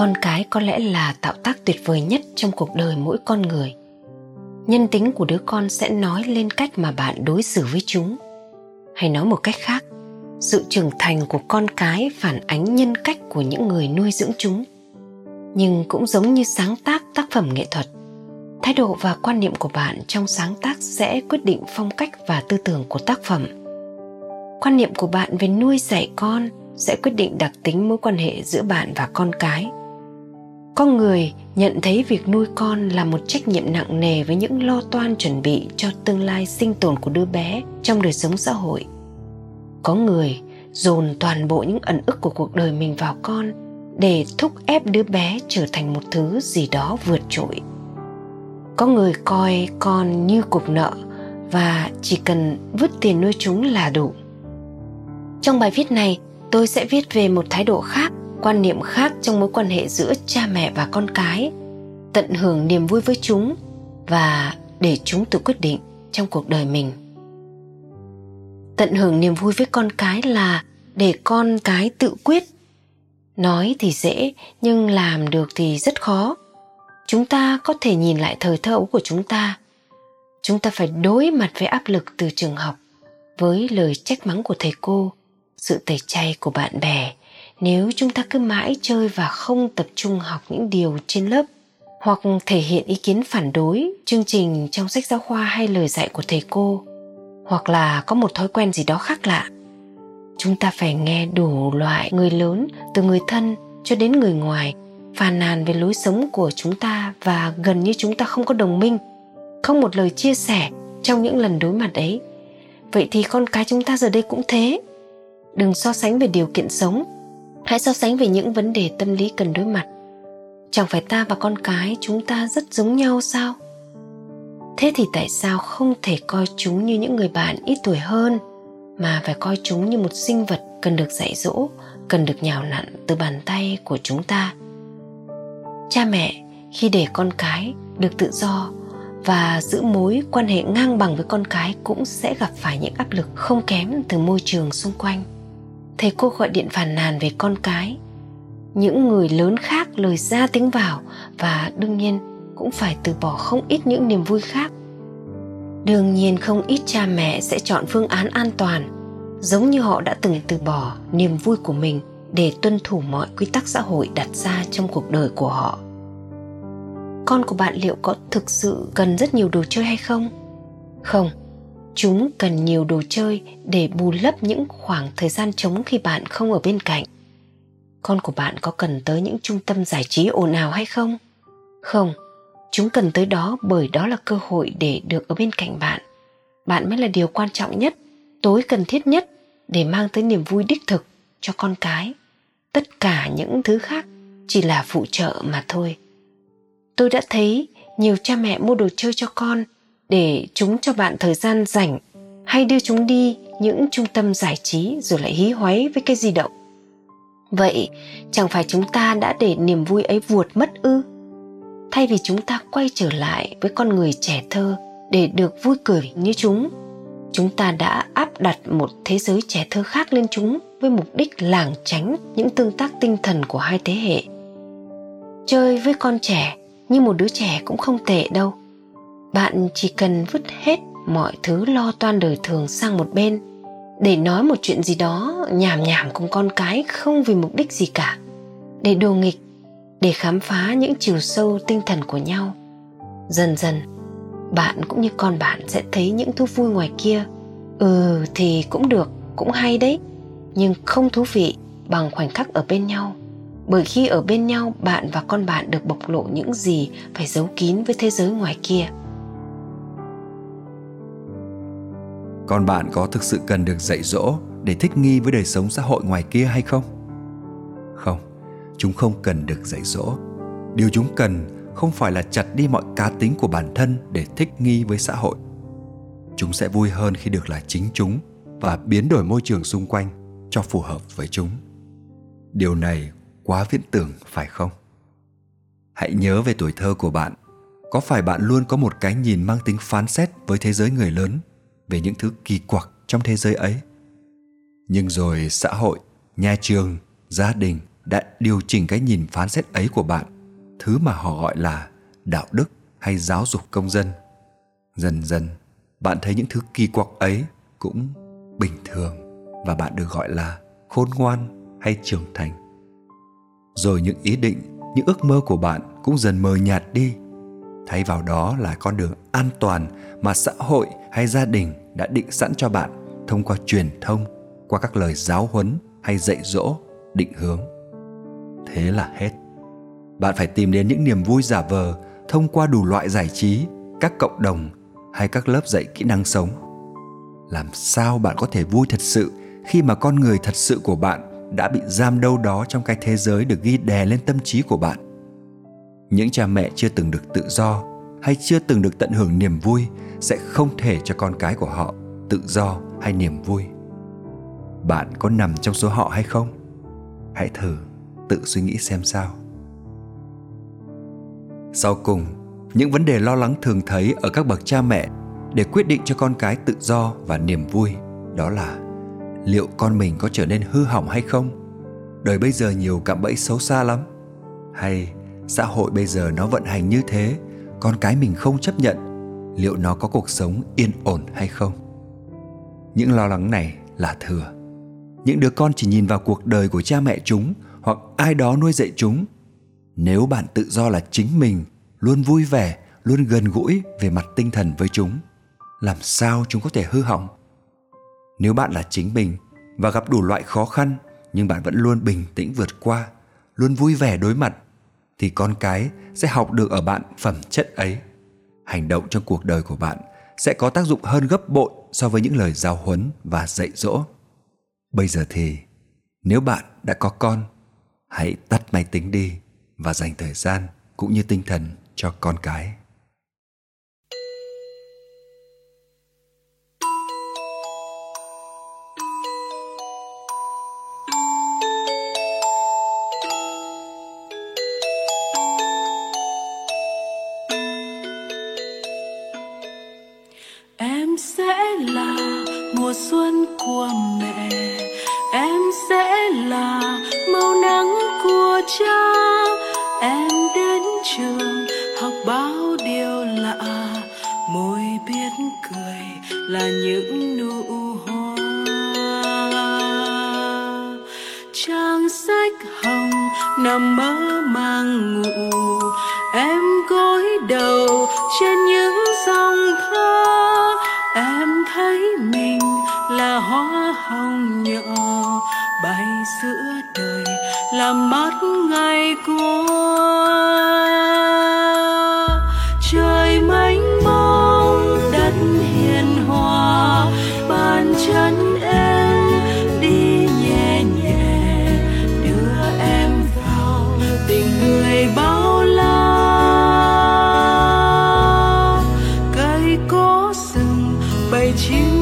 con cái có lẽ là tạo tác tuyệt vời nhất trong cuộc đời mỗi con người. Nhân tính của đứa con sẽ nói lên cách mà bạn đối xử với chúng. Hay nói một cách khác, sự trưởng thành của con cái phản ánh nhân cách của những người nuôi dưỡng chúng. Nhưng cũng giống như sáng tác tác phẩm nghệ thuật, thái độ và quan niệm của bạn trong sáng tác sẽ quyết định phong cách và tư tưởng của tác phẩm. Quan niệm của bạn về nuôi dạy con sẽ quyết định đặc tính mối quan hệ giữa bạn và con cái có người nhận thấy việc nuôi con là một trách nhiệm nặng nề với những lo toan chuẩn bị cho tương lai sinh tồn của đứa bé trong đời sống xã hội. Có người dồn toàn bộ những ẩn ức của cuộc đời mình vào con để thúc ép đứa bé trở thành một thứ gì đó vượt trội. Có người coi con như cục nợ và chỉ cần vứt tiền nuôi chúng là đủ. Trong bài viết này, tôi sẽ viết về một thái độ khác quan niệm khác trong mối quan hệ giữa cha mẹ và con cái, tận hưởng niềm vui với chúng và để chúng tự quyết định trong cuộc đời mình. Tận hưởng niềm vui với con cái là để con cái tự quyết. Nói thì dễ, nhưng làm được thì rất khó. Chúng ta có thể nhìn lại thời thơ ấu của chúng ta. Chúng ta phải đối mặt với áp lực từ trường học với lời trách mắng của thầy cô, sự tẩy chay của bạn bè nếu chúng ta cứ mãi chơi và không tập trung học những điều trên lớp, hoặc thể hiện ý kiến phản đối, chương trình trong sách giáo khoa hay lời dạy của thầy cô, hoặc là có một thói quen gì đó khác lạ, chúng ta phải nghe đủ loại người lớn, từ người thân cho đến người ngoài, phàn nàn về lối sống của chúng ta và gần như chúng ta không có đồng minh, không một lời chia sẻ trong những lần đối mặt ấy. Vậy thì con cái chúng ta giờ đây cũng thế. Đừng so sánh về điều kiện sống hãy so sánh về những vấn đề tâm lý cần đối mặt. Chẳng phải ta và con cái chúng ta rất giống nhau sao? Thế thì tại sao không thể coi chúng như những người bạn ít tuổi hơn, mà phải coi chúng như một sinh vật cần được dạy dỗ, cần được nhào nặn từ bàn tay của chúng ta? Cha mẹ, khi để con cái được tự do và giữ mối quan hệ ngang bằng với con cái cũng sẽ gặp phải những áp lực không kém từ môi trường xung quanh thầy cô gọi điện phàn nàn về con cái. Những người lớn khác lời ra tiếng vào và đương nhiên cũng phải từ bỏ không ít những niềm vui khác. Đương nhiên không ít cha mẹ sẽ chọn phương án an toàn, giống như họ đã từng từ bỏ niềm vui của mình để tuân thủ mọi quy tắc xã hội đặt ra trong cuộc đời của họ. Con của bạn liệu có thực sự cần rất nhiều đồ chơi hay không? Không chúng cần nhiều đồ chơi để bù lấp những khoảng thời gian trống khi bạn không ở bên cạnh. Con của bạn có cần tới những trung tâm giải trí ồn ào hay không? Không, chúng cần tới đó bởi đó là cơ hội để được ở bên cạnh bạn. Bạn mới là điều quan trọng nhất, tối cần thiết nhất để mang tới niềm vui đích thực cho con cái. Tất cả những thứ khác chỉ là phụ trợ mà thôi. Tôi đã thấy nhiều cha mẹ mua đồ chơi cho con để chúng cho bạn thời gian rảnh. Hay đưa chúng đi những trung tâm giải trí rồi lại hí hoáy với cái di động. Vậy, chẳng phải chúng ta đã để niềm vui ấy vuột mất ư? Thay vì chúng ta quay trở lại với con người trẻ thơ để được vui cười như chúng chúng ta đã áp đặt một thế giới trẻ thơ khác lên chúng với mục đích lảng tránh những tương tác tinh thần của hai thế hệ. Chơi với con trẻ như một đứa trẻ cũng không tệ đâu bạn chỉ cần vứt hết mọi thứ lo toan đời thường sang một bên. Để nói một chuyện gì đó nhảm nhảm cùng con cái không vì mục đích gì cả. Để đùa nghịch, để khám phá những chiều sâu tinh thần của nhau. Dần dần, bạn cũng như con bạn sẽ thấy những thú vui ngoài kia. Ừ thì cũng được, cũng hay đấy. Nhưng không thú vị bằng khoảnh khắc ở bên nhau. Bởi khi ở bên nhau, bạn và con bạn được bộc lộ những gì phải giấu kín với thế giới ngoài kia. Con bạn có thực sự cần được dạy dỗ để thích nghi với đời sống xã hội ngoài kia hay không? Không, chúng không cần được dạy dỗ. Điều chúng cần không phải là chặt đi mọi cá tính của bản thân để thích nghi với xã hội. Chúng sẽ vui hơn khi được là chính chúng và biến đổi môi trường xung quanh cho phù hợp với chúng. Điều này quá viễn tưởng, phải không? Hãy nhớ về tuổi thơ của bạn. Có phải bạn luôn có một cái nhìn mang tính phán xét với thế giới người lớn? Về những thứ kỳ quặc trong thế giới ấy. Nhưng rồi xã hội, nhà trường, gia đình đã điều chỉnh cái nhìn phán xét ấy của bạn. Thứ mà họ gọi là đạo đức hay giáo dục công dân. Dần dần, bạn thấy những thứ kỳ quặc ấy cũng bình thường và bạn được gọi là khôn ngoan hay trưởng thành. Rồi những ý định, những ước mơ của bạn cũng dần mờ nhạt đi. Thay vào đó là con đường an toàn mà xã hội hay gia đình đã định sẵn cho bạn thông qua truyền thông, qua các lời giáo huấn hay dạy dỗ, định hướng. Thế là hết. Bạn phải tìm đến những niềm vui giả vờ thông qua đủ loại giải trí, các cộng đồng hay các lớp dạy kỹ năng sống. Làm sao bạn có thể vui thật sự khi mà con người thật sự của bạn đã bị giam đâu đó trong cái thế giới được ghi đè lên tâm trí của bạn? Những cha mẹ chưa từng được tự do hay chưa từng được tận hưởng niềm vui sẽ không thể cho con cái của họ tự do hay niềm vui. Bạn có nằm trong số họ hay không? Hãy thử tự suy nghĩ xem sao. Sau cùng, những vấn đề lo lắng thường thấy ở các bậc cha mẹ để quyết định cho con cái tự do và niềm vui đó là liệu con mình có trở nên hư hỏng hay không? Đời bây giờ nhiều cạm bẫy xấu xa lắm. Hay xã hội bây giờ nó vận hành như thế con cái mình không chấp nhận, liệu nó có cuộc sống yên ổn hay không? Những lo lắng này là thừa. Những đứa con chỉ nhìn vào cuộc đời của cha mẹ chúng hoặc ai đó nuôi dạy chúng. Nếu bạn tự do là chính mình, luôn vui vẻ, luôn gần gũi về mặt tinh thần với chúng, làm sao chúng có thể hư hỏng? Nếu bạn là chính mình và gặp đủ loại khó khăn nhưng bạn vẫn luôn bình tĩnh vượt qua, luôn vui vẻ đối mặt thì con cái sẽ học được ở bạn phẩm chất ấy. Hành động trong cuộc đời của bạn sẽ có tác dụng hơn gấp bội so với những lời giáo huấn và dạy dỗ. Bây giờ thì, nếu bạn đã có con, hãy tắt máy tính đi và dành thời gian cũng như tinh thần cho con cái. Mẹ. Em sẽ là màu nắng của cha. Em đến trường học bao điều lạ. Môi biết cười là những nụ hoa. Trang sách hồng nằm mơ màng ngủ. Em gối đầu trên những hong nhỏ bay giữa đời làm mất ngày của trời mênh mông đất hiền hòa. Bàn chân em đi nhẹ nhẹ, đưa em vào tình người bao la. Cây có sừng bay chim